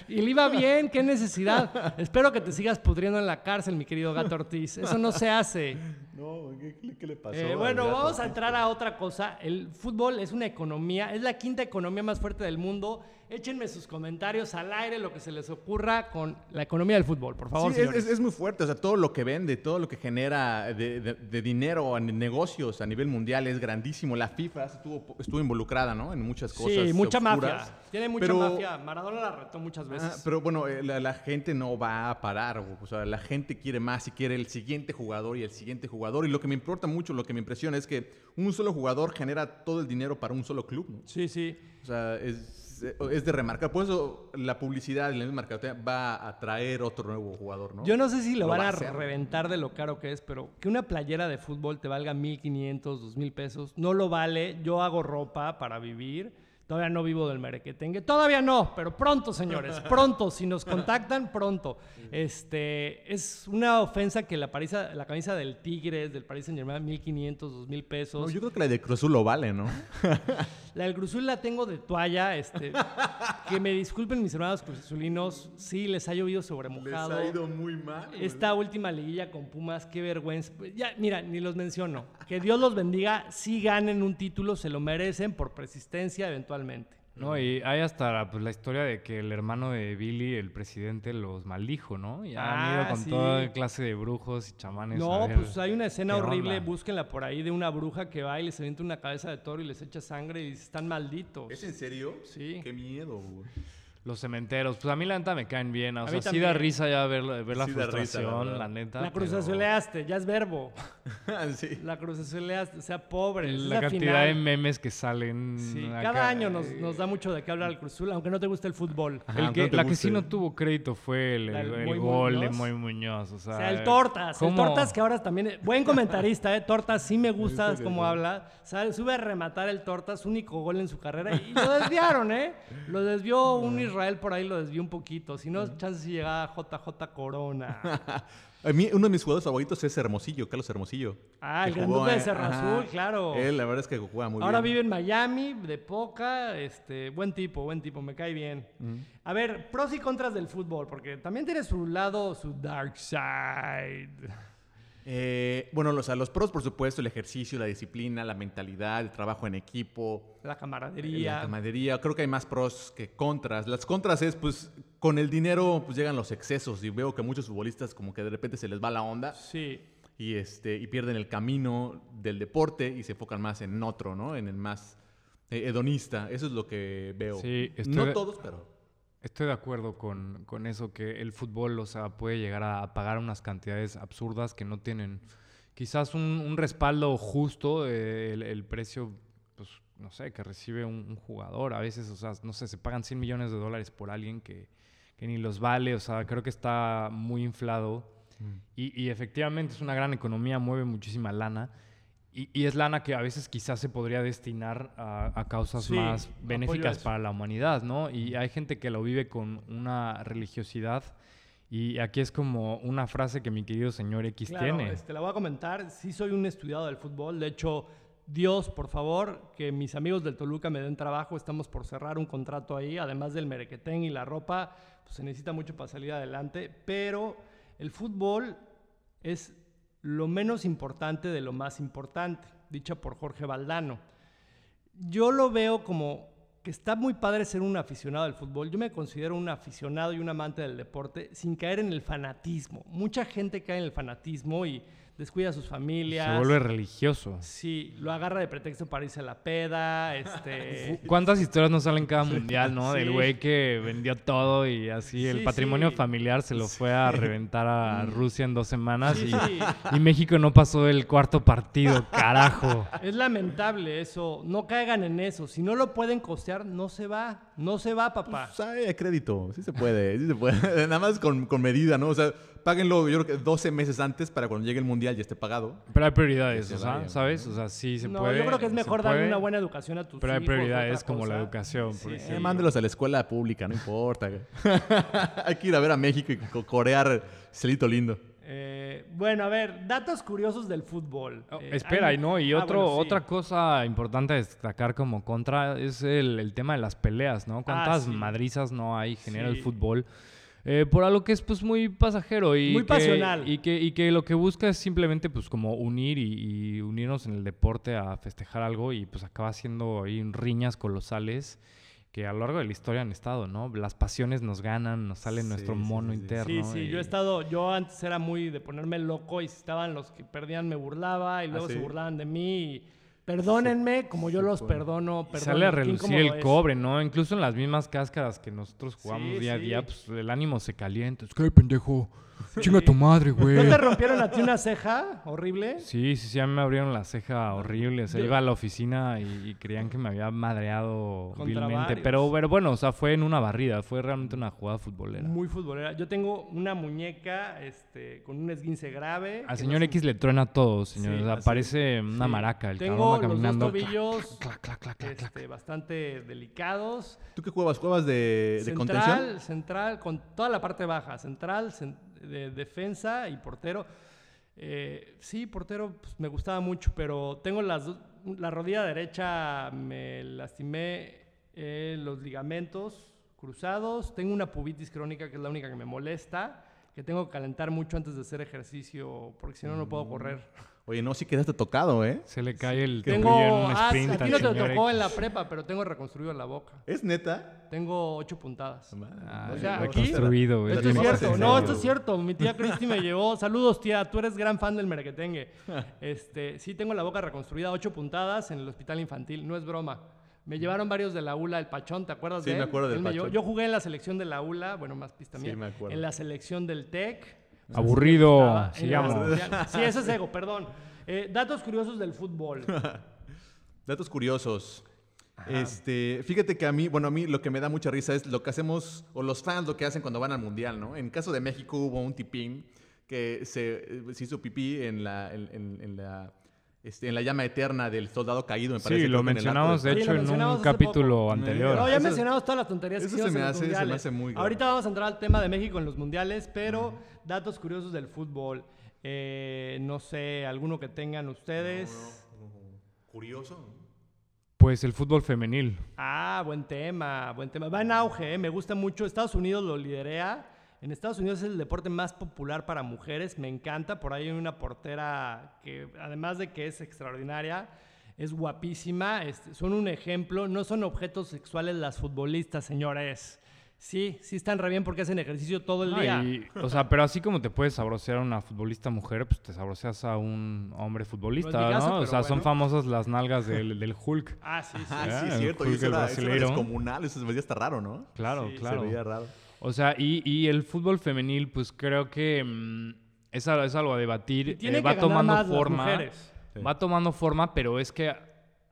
Y le iba bien, qué necesidad. Espero que te sigas pudriendo en la cárcel, mi querido gato Ortiz. Eso no se hace. No, ¿qué, le pasó? Eh, bueno, vamos a entrar a otra cosa. El fútbol es una economía, es la quinta economía más fuerte del mundo. Échenme sus comentarios al aire, lo que se les ocurra con la economía del fútbol, por favor. Sí, es, señores. es- es muy fuerte. O sea, todo lo que vende, todo lo que genera de, de- de dinero en negocios a nivel mundial es grandísimo. La FIFA estuvo, estuvo involucrada, ¿no? En muchas cosas. sí, mucha mafia. Tiene mucha Pero- mafia. Maradona la retó muchas veces. Ah, pero bueno, eh, la, la gente no va a parar. O sea, la gente quiere más y quiere el siguiente jugador y el siguiente jugador. Y lo que me importa mucho, lo que me impresiona es que un solo jugador genera todo el dinero para un solo club. ¿no? Sí, sí. O sea, es, es de remarcar. Por eso la publicidad y la misma mercadotecnia va a atraer otro nuevo jugador, ¿no? Yo no sé si lo, Lo van va a, hacer. reventar de lo caro que es, pero que una playera de fútbol te valga 1.500, 2.000 pesos, no lo vale. Yo hago ropa para vivir. Todavía no vivo del merequetengue. Todavía no, pero pronto, señores. Pronto. Si nos contactan, pronto. Este, es una ofensa que la, parisa- la camisa del Tigres, del Paris Saint Germain, 1.500, 2.000 pesos. No, yo creo que la de Cruz Azul lo vale, ¿no? La del Cruz Azul la tengo de toalla. Este, que me disculpen mis hermanos cruzazulinos. Sí, les ha llovido sobre mojado. muy mal. Esta última liguilla con Pumas, qué vergüenza. Ya, mira, ni los menciono. Que Dios los bendiga, sí ganen un título, se lo merecen por persistencia eventualmente. No, y hay hasta pues, la historia de que el hermano de Billy, el presidente, los maldijo, ¿no? Y han ido Ah, con sí. toda clase de brujos y chamanes. a No, ver pues hay una escena horrible, onda. búsquenla por ahí, de una bruja que va y les avienta una cabeza de toro y les echa sangre y están malditos. ¿Es en serio? Sí. Qué miedo, güey. Los cementeros, pues a mí la neta me caen bien. O A sea, mí sí da risa ya ver, ver la Sí da risa, la frustración, la, neta. La cruz pero azuleaste, ya es verbo. sí. La cruz azuleaste, o sea, pobre. es La la cantidad de memes que salen. Sí, acá, cada año nos, eh, nos da mucho de qué hablar el Cruz Azul, aunque no te guste el fútbol. Ajá, el que- no la que sí no tuvo crédito fue el, el- el gol de. Moy Muñoz. O sea, O sea, el Tortas, el ¿cómo? Tortas que ahora también... es- Buen comentarista, ¿eh? Tortas sí me gusta cómo habla. Sabe, sube a rematar el Tortas, único gol en su carrera. Y lo desviaron, ¿eh? Lo desvió un Israel por ahí, lo desvió un poquito. Si no, chance si llegaba JJ Corona. A mí, uno de mis jugadores favoritos es Hermosillo, Carlos Hermosillo. Ah, el grandote de Cerro ajá. Azul, claro. Él, la verdad es que juega muy Ahora bien. vive en Miami, de poca, este, buen tipo, buen tipo, me cae bien. A ver, pros y contras del fútbol, porque también tiene su lado, su dark side. Eh, bueno, los pros, por supuesto, el ejercicio, la disciplina, la mentalidad, el trabajo en equipo, La la camaradería. camaradería. Creo que hay más pros que contras. Las contras es, pues, con el dinero, pues llegan los excesos. Y veo que muchos futbolistas, como que de repente se les va la onda Sí. y, este, y pierden el camino del deporte y se enfocan más en otro, ¿no? En el más eh, hedonista. Eso es lo que veo. Sí, estoy no todos, pero. Estoy de acuerdo con, con eso, que el fútbol, o sea, puede llegar a, pagar unas cantidades absurdas que no tienen quizás un, un respaldo justo, eh, el, el precio, pues, no sé, que recibe un, un jugador. A veces, o sea, no sé, se pagan 100 millones de dólares por alguien que, que ni los vale. O sea, creo que está muy inflado. Y, y efectivamente es una gran economía, mueve muchísima lana. Y, y es lana que a veces quizás se podría destinar a, a causas Sí, más benéficas para la humanidad, ¿no? Y hay gente que lo vive con una religiosidad. Y aquí es como una frase que mi querido señor X Claro, tiene. este, la voy a comentar. Sí soy un estudiado del fútbol. De hecho, Dios, por favor, que mis amigos del Toluca me den trabajo. Estamos por cerrar un contrato ahí. Además del merequetén y la ropa, pues se necesita mucho para salir adelante. Pero el fútbol es lo menos importante de lo más importante, dicha por Jorge Valdano. Yo lo veo como que está muy padre ser un aficionado del fútbol. Yo me considero un aficionado y un amante del deporte sin caer en el fanatismo. Mucha gente cae en el fanatismo y descuida a sus familias. Se vuelve religioso. Sí, lo agarra de pretexto para irse a la peda, este... ¿Cuántas historias nos salen cada mundial, no? Del güey que vendió todo y así el Sí, patrimonio sí. familiar se lo fue a reventar a Rusia en dos semanas Sí, y, sí. y México no pasó el cuarto partido, carajo. Es lamentable eso. No caigan en eso. Si no lo pueden costear, no se va. No se va, papá. Pues hay crédito, sí se puede, sí se puede. Nada más con, con medida, ¿no? O sea, páguenlo yo creo que 12 meses antes para cuando llegue el mundial ya esté pagado. Pero hay prioridades, o se sea, ¿sabes? O sea, sí se no, puede. yo creo que es mejor darle puede, una buena educación a tus Pero hay hijos. prioridades otra como la educación. Sí. porque- Eh, mándelos a la escuela pública, no importa. hay que ir a ver a México y co- corear celito lindo. Eh, bueno, a ver, datos curiosos del fútbol. Oh, Eh, espera, hay- y no, y Ah, otro, bueno, sí. otra cosa importante a destacar como contra es el, el tema de las peleas, ¿no? ¿Cuántas sí. madrizas no hay genera Sí. el fútbol? Eh, por algo que es pues muy pasajero y Muy que, pasional. Y que, y que lo que busca es simplemente pues como unir y, y unirnos en el deporte a festejar algo y pues acaba siendo ahí riñas colosales que a lo largo de la historia han estado, ¿no? Las pasiones nos ganan, nos sale Sí, nuestro mono sí, sí. interno. Sí, sí, y- yo he estado, yo antes era muy de ponerme loco y si estaban los que perdían me burlaba y luego ¿Ah, sí? se burlaban de mí. y perdónenme como yo los perdono. Y sale a relucir el es. cobre, ¿no? Incluso en las mismas cáscaras que nosotros jugamos Sí, día a día, pues el ánimo se calienta. Es que, "Ay, pendejo, chinga tu madre, güey. ¿No te rompieron a ti una ceja horrible? Sí, sí, sí, a mí me abrieron la ceja horrible. O sea, iba a la oficina y, y creían que me había madreado Contra vilmente. Pero, pero bueno, o sea, fue en una barrida, fue realmente una jugada futbolera. Muy futbolera. Yo tengo una muñeca este, con un esguince grave. Al señor no X le truena todo, señor. Sí, o sea, parece una Sí. maraca el Tengo cabrón va caminando. los dos tobillos Clac, clac, clac, clac, clac. este, bastante delicados. ¿Tú qué juegas? ¿Juegas de, de contención? central, central, con toda la parte baja, central, cen- de defensa y portero. Eh, sí, portero pues, me gustaba mucho, pero tengo las la rodilla derecha, me lastimé eh, los ligamentos cruzados, tengo una pubitis crónica que es la única que me molesta, que tengo que calentar mucho antes de hacer ejercicio, porque si no, no puedo correr. Oye, no, sí quedaste tocado, ¿eh? Se le cae el Tengo, en un ah, sprint a al ti no te tocó en la prepa, pero tengo reconstruido la boca. ¿Es neta? Tengo ocho puntadas. Ah, O sea, reconstruido, güey. Esto es cierto, no, esto es cierto. Mi tía Cristi me llevó. Saludos, tía. Tú eres gran fan del merequetengue. Este, sí, tengo la boca reconstruida, ocho puntadas en el hospital infantil. No es broma. Me llevaron varios de la ULA, el Pachón, ¿te acuerdas Sí, de él? me acuerdo del Él Pachón. Yo jugué en la selección de la ULA, bueno, más pista Sí, mía. me acuerdo. En la selección del TEC. Aburrido, la sigamos. Sí, eso es ego, perdón. Eh, datos curiosos del fútbol. Datos curiosos. Este, fíjate que a mí, bueno, a mí lo que me da mucha risa es lo que hacemos, o los fans lo que hacen cuando van al mundial, ¿no? En caso de México hubo un tipín que se, se hizo pipí en la, en, en- en la, este, en la llama eterna del soldado caído, me parece. Sí, lo mencionamos de Sí, hecho en un capítulo poco. anterior. No, ya Eso- mencionamos todas las tonterías que eso se me hace- se me hace muy grave. Ahorita vamos a entrar al tema de México en los mundiales, pero datos curiosos del fútbol. Eh, no sé, alguno que tengan ustedes. Curioso. Pues el fútbol femenil. Ah, buen tema, buen tema. Va en auge, eh, me gusta mucho. Estados Unidos lo liderea. En Estados Unidos es el deporte más popular para mujeres, me encanta. Por ahí hay una portera que, además de que es extraordinaria, es guapísima. este, son un ejemplo. No son objetos sexuales las futbolistas, señores. Sí, sí están re bien porque hacen ejercicio todo el No, día. y- o sea, pero así como te puedes sabrosear a una futbolista mujer, pues te sabroseas a un hombre futbolista, No. O sea, son famosas las nalgas del, del Hulk. Ah, sí, sí. Ah, sí, es el cierto. Y Hulk, eso el era, eso era descomunal, eso se veía hasta raro, ¿no? Claro, Sí, claro. Se veía raro. O sea, y, y el fútbol femenil, pues creo que mm, es, algo, es algo a debatir. tiene eh, va que ganar tomando más forma. Sí. Va tomando forma, pero es que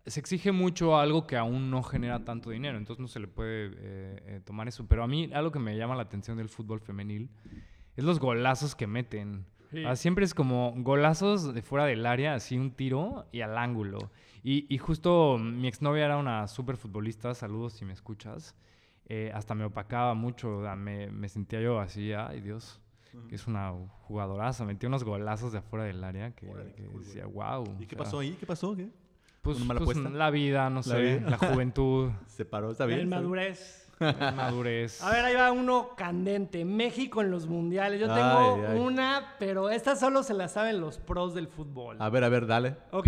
se exige mucho algo que aún no genera tanto dinero, entonces no se le puede eh, eh, tomar eso. Pero a mí algo que me llama la atención del fútbol femenil es los golazos que meten. Sí. Ah, siempre es como golazos de fuera del área, así un tiro y al ángulo. Y, y justo mi exnovia era una súper futbolista, saludos si me escuchas. Eh, hasta me opacaba mucho, o sea, me, me sentía yo así, ay Dios, que es una jugadoraza, metía unos golazos de afuera del área que, Órale, qué que cool, güey. decía, wow. ¿Y qué pasó ahí? ¿Qué pasó? ¿Qué? Pues, ¿Una mala pues, la vida, no La sé, vida. la juventud, Se paró, está bien. La madurez. A ver, ahí va uno candente. México en los mundiales. Yo Ay, tengo ay. una, pero esta solo se la saben los pros del fútbol. A ver, a ver, dale. Ok.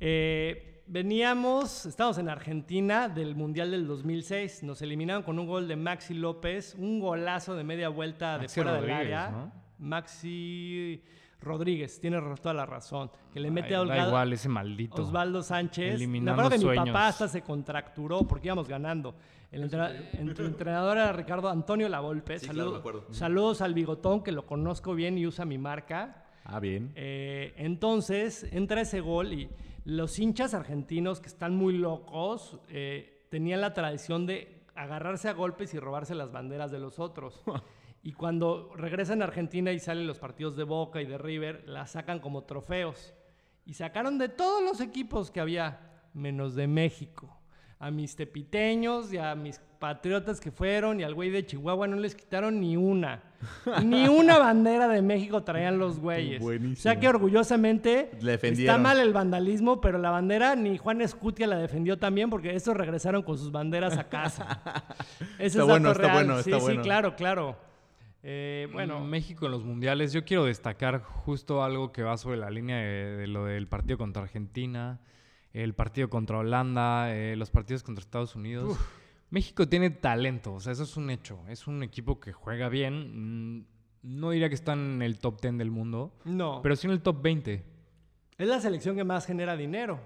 eh, veníamos, estamos en Argentina del Mundial del 2006. Nos eliminaron con un gol de Maxi López, un golazo de media vuelta de Maxi fuera del Rodríguez, área. ¿no? Maxi Rodríguez, tiene toda la razón. Que le mete Ay, a da Olga- igual ese maldito. Osvaldo Sánchez. Me acuerdo que mi papá hasta se contracturó porque íbamos ganando. El, entrena- el entrenador era Ricardo Antonio Lavolpe. Sí, Saludo- claro. Saludos al bigotón que lo conozco bien y usa mi marca. Ah, bien. Eh, entonces entra ese gol y los hinchas argentinos que están muy locos eh, tenían la tradición de agarrarse a golpes y robarse las banderas de los otros. y cuando regresan a Argentina y salen los partidos de Boca y de River, las sacan como trofeos. Y sacaron de todos los equipos que había, menos de México. A mis tepiteños y a mis patriotas que fueron y al güey de Chihuahua no les quitaron ni una. ni una bandera de México traían los güeyes. Buenísimo. O sea que orgullosamente Le defendieron. está mal el vandalismo, pero la bandera ni Juan Escutia la defendió también porque estos regresaron con sus banderas a casa. Ese Está es bueno, está real. bueno, sí, está sí, bueno. claro, claro. Eh, Bueno, bueno, México en los mundiales, yo quiero destacar justo algo que va sobre la línea de, de lo del partido contra Argentina, el partido contra Holanda, eh, los partidos contra Estados Unidos. México tiene talento, o sea, eso es un hecho. Es un equipo que juega bien. mm, No diría que está en el top 10 del mundo, no. pero sí en el top 20. Es la selección que más genera dinero,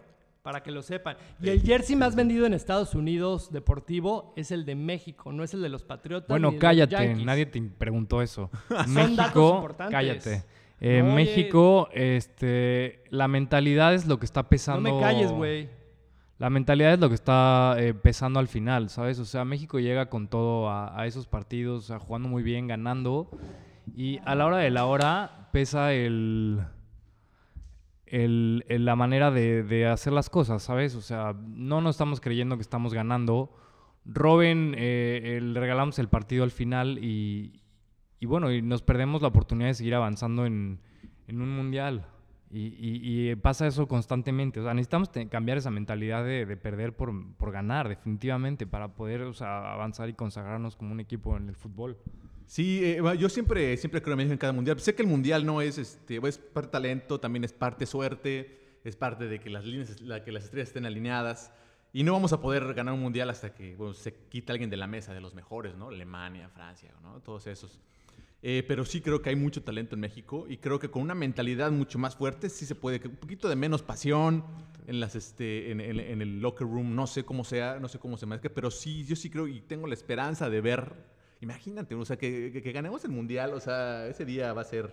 para que lo sepan. Y el jersey más vendido en Estados Unidos deportivo es el de México, no es el de los Patriotas. Bueno, cállate, nadie te preguntó eso. datos México, importantes. cállate. Eh. México, este, la mentalidad es lo que está No pesando. me calles, güey. La mentalidad es lo que está eh, pesando al final, ¿sabes? O sea, México llega con todo a, esos partidos, o sea, jugando muy bien, ganando. Y a la hora de la hora pesa el, el- la manera de, hacer las cosas, ¿sabes? O sea, no nos estamos creyendo que estamos ganando. Robin, eh, le regalamos el partido al final y, y bueno, y nos perdemos la oportunidad de seguir avanzando en, en un mundial. Y, y- y pasa eso constantemente. O sea, necesitamos cambiar esa mentalidad de, de perder por, por ganar, definitivamente, para poder o sea, avanzar y consagrarnos como un equipo en el fútbol. Sí, eh, yo siempre, siempre creo en México en cada mundial. Sé que el mundial no es, este, es parte talento, también es parte suerte, es parte de que las, líneas, la, que las estrellas estén alineadas. Y no vamos a poder ganar un mundial hasta que bueno, se quita alguien de la mesa de los mejores, ¿no? Alemania, Francia, ¿no? Todos esos. Eh, pero sí creo que hay mucho talento en México y creo que con una mentalidad mucho más fuerte sí se puede, un poquito de menos pasión en, las, este, en, en- en el locker room, no sé cómo sea, no sé cómo se mezcla, pero sí, yo sí creo y tengo la esperanza de ver, imagínate, o sea, que, que- que ganemos el Mundial, o sea, ese día va a ser,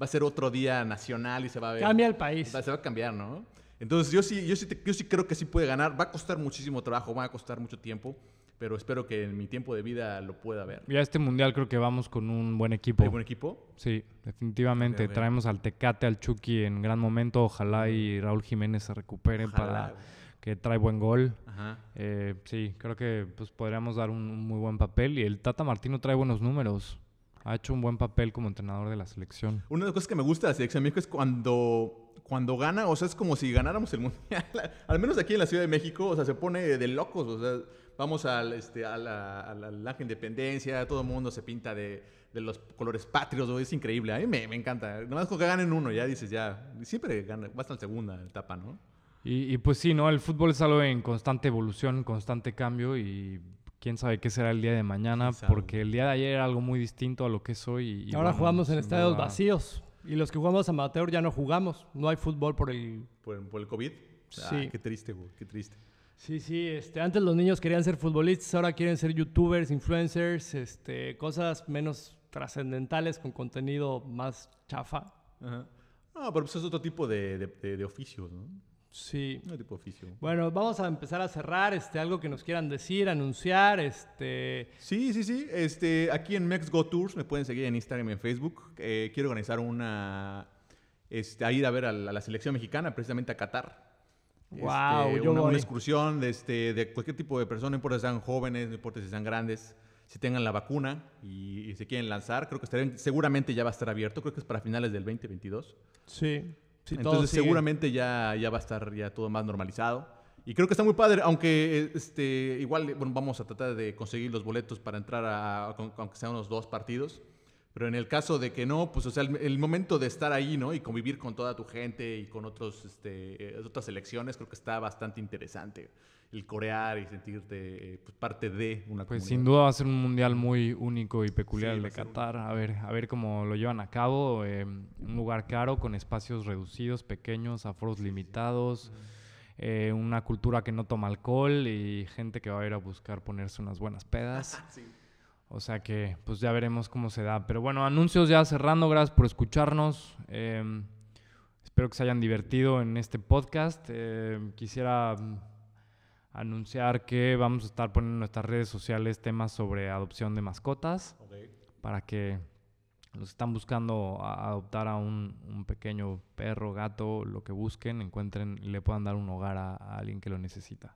va a ser otro día nacional y se va a ver. Cambia el país. Va- se va a cambiar, ¿no? Entonces yo sí, yo sí, te- yo sí creo que sí puede ganar, va a costar muchísimo trabajo, va a costar mucho tiempo, pero espero que en mi tiempo de vida lo pueda ver. Ya este mundial creo que vamos con un buen equipo. ¿Hay buen equipo? Sí, definitivamente. Traemos al Tecate, al Chucky en gran momento. Ojalá y Raúl Jiménez se recupere Ojalá, para que trae buen gol. Ajá. Eh, sí, creo que pues, podríamos dar un, un muy buen papel. Y el Tata Martino trae buenos números. Ha hecho un buen papel como entrenador de la selección. Una de las cosas que me gusta de la selección de México es cuando, cuando gana, o sea, es como si ganáramos el mundial. Al menos aquí en la Ciudad de México, o sea, se pone de locos. O sea, vamos al, este, a la, a Independencia, todo el mundo se pinta de, de los colores patrios, güey, es increíble. A mí me, me encanta. Nada más con que ganen uno, ya dices, ya. Siempre gana, va hasta la segunda etapa, ¿no? Y, y, pues sí, ¿no? El fútbol es algo en constante evolución, en constante cambio. Y quién sabe qué será el día de mañana. Porque el día de ayer era algo muy distinto a lo que es hoy. y- y Ahora bueno, jugamos en estadios vacíos. Y los que jugamos amateur ya no jugamos. No hay fútbol por el... Por, por el COVID. Sí. Ay, qué triste, güey, qué triste. Sí, sí. Este, antes los niños querían ser futbolistas, ahora quieren ser youtubers, influencers, este, cosas menos trascendentales con contenido más chafa. Ajá. No, pero pues es otro tipo de, de, de- de oficios, ¿no? Sí. Otro tipo de oficio. Bueno, vamos a empezar a cerrar. Este, algo que nos quieran decir, anunciar. Este, Sí, sí, sí. Este, aquí en Mex Go Tours me pueden seguir en Instagram y en Facebook. Eh, quiero organizar una. Este, a ir a ver a la, a la selección mexicana, precisamente a Qatar. Guau, Este, yo una, voy. una excursión de, este, de cualquier tipo de persona, no importa si sean jóvenes, no importa si sean grandes, si tengan la vacuna y, y se quieren lanzar. Creo que estaré- seguramente ya va a estar abierto. Creo que es para finales del 2022. sí. sí, Entonces seguramente ya, ya va a estar ya todo más normalizado. Y creo que está muy padre, aunque este, igual bueno, vamos a tratar de conseguir los boletos para entrar a, a- aunque sean unos dos partidos. Pero en el caso de que no, pues o sea, el, el momento de estar ahí, ¿no? Y convivir con toda tu gente y con otros, este, eh, otras selecciones, creo que está bastante interesante. El corear y sentirte eh, pues, parte de una Pues comunidad. sin duda va a ser un mundial muy único y peculiar Sí, el de Qatar. A ver, a ver cómo lo llevan a cabo. eh, un lugar caro con espacios reducidos, pequeños, aforos limitados. eh, una cultura que no toma alcohol y gente que va a ir a buscar ponerse unas buenas pedas. Sí. O sea que pues ya veremos cómo se da. Pero bueno, anuncios ya cerrando. Gracias por escucharnos. Eh, espero que se hayan divertido en este podcast. Eh, quisiera mm, anunciar que vamos a estar poniendo en nuestras redes sociales temas sobre adopción de mascotas Ok. para que los están buscando a- adoptar a un, un pequeño perro, gato, lo que busquen, encuentren y le puedan dar un hogar a, a alguien que lo necesita.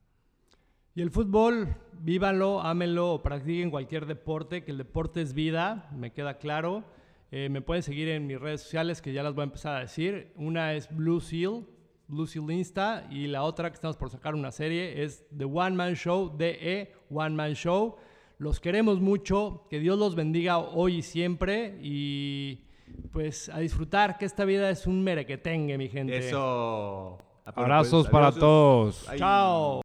Y el fútbol, vívanlo, ámenlo o practiquen cualquier deporte, que el deporte es vida, me queda claro. Eh, me pueden seguir en mis redes sociales, que ya las voy a empezar a decir. Una es Blue Seal, Blue Seal Insta, y la otra que estamos por sacar una serie es The One Man Show, DE One Man Show. Los queremos mucho, que Dios los bendiga hoy y siempre, y pues a disfrutar, que esta vida es un merequetengue, mi gente. Eso. Ah, Abrazos pues, para todos. Chao.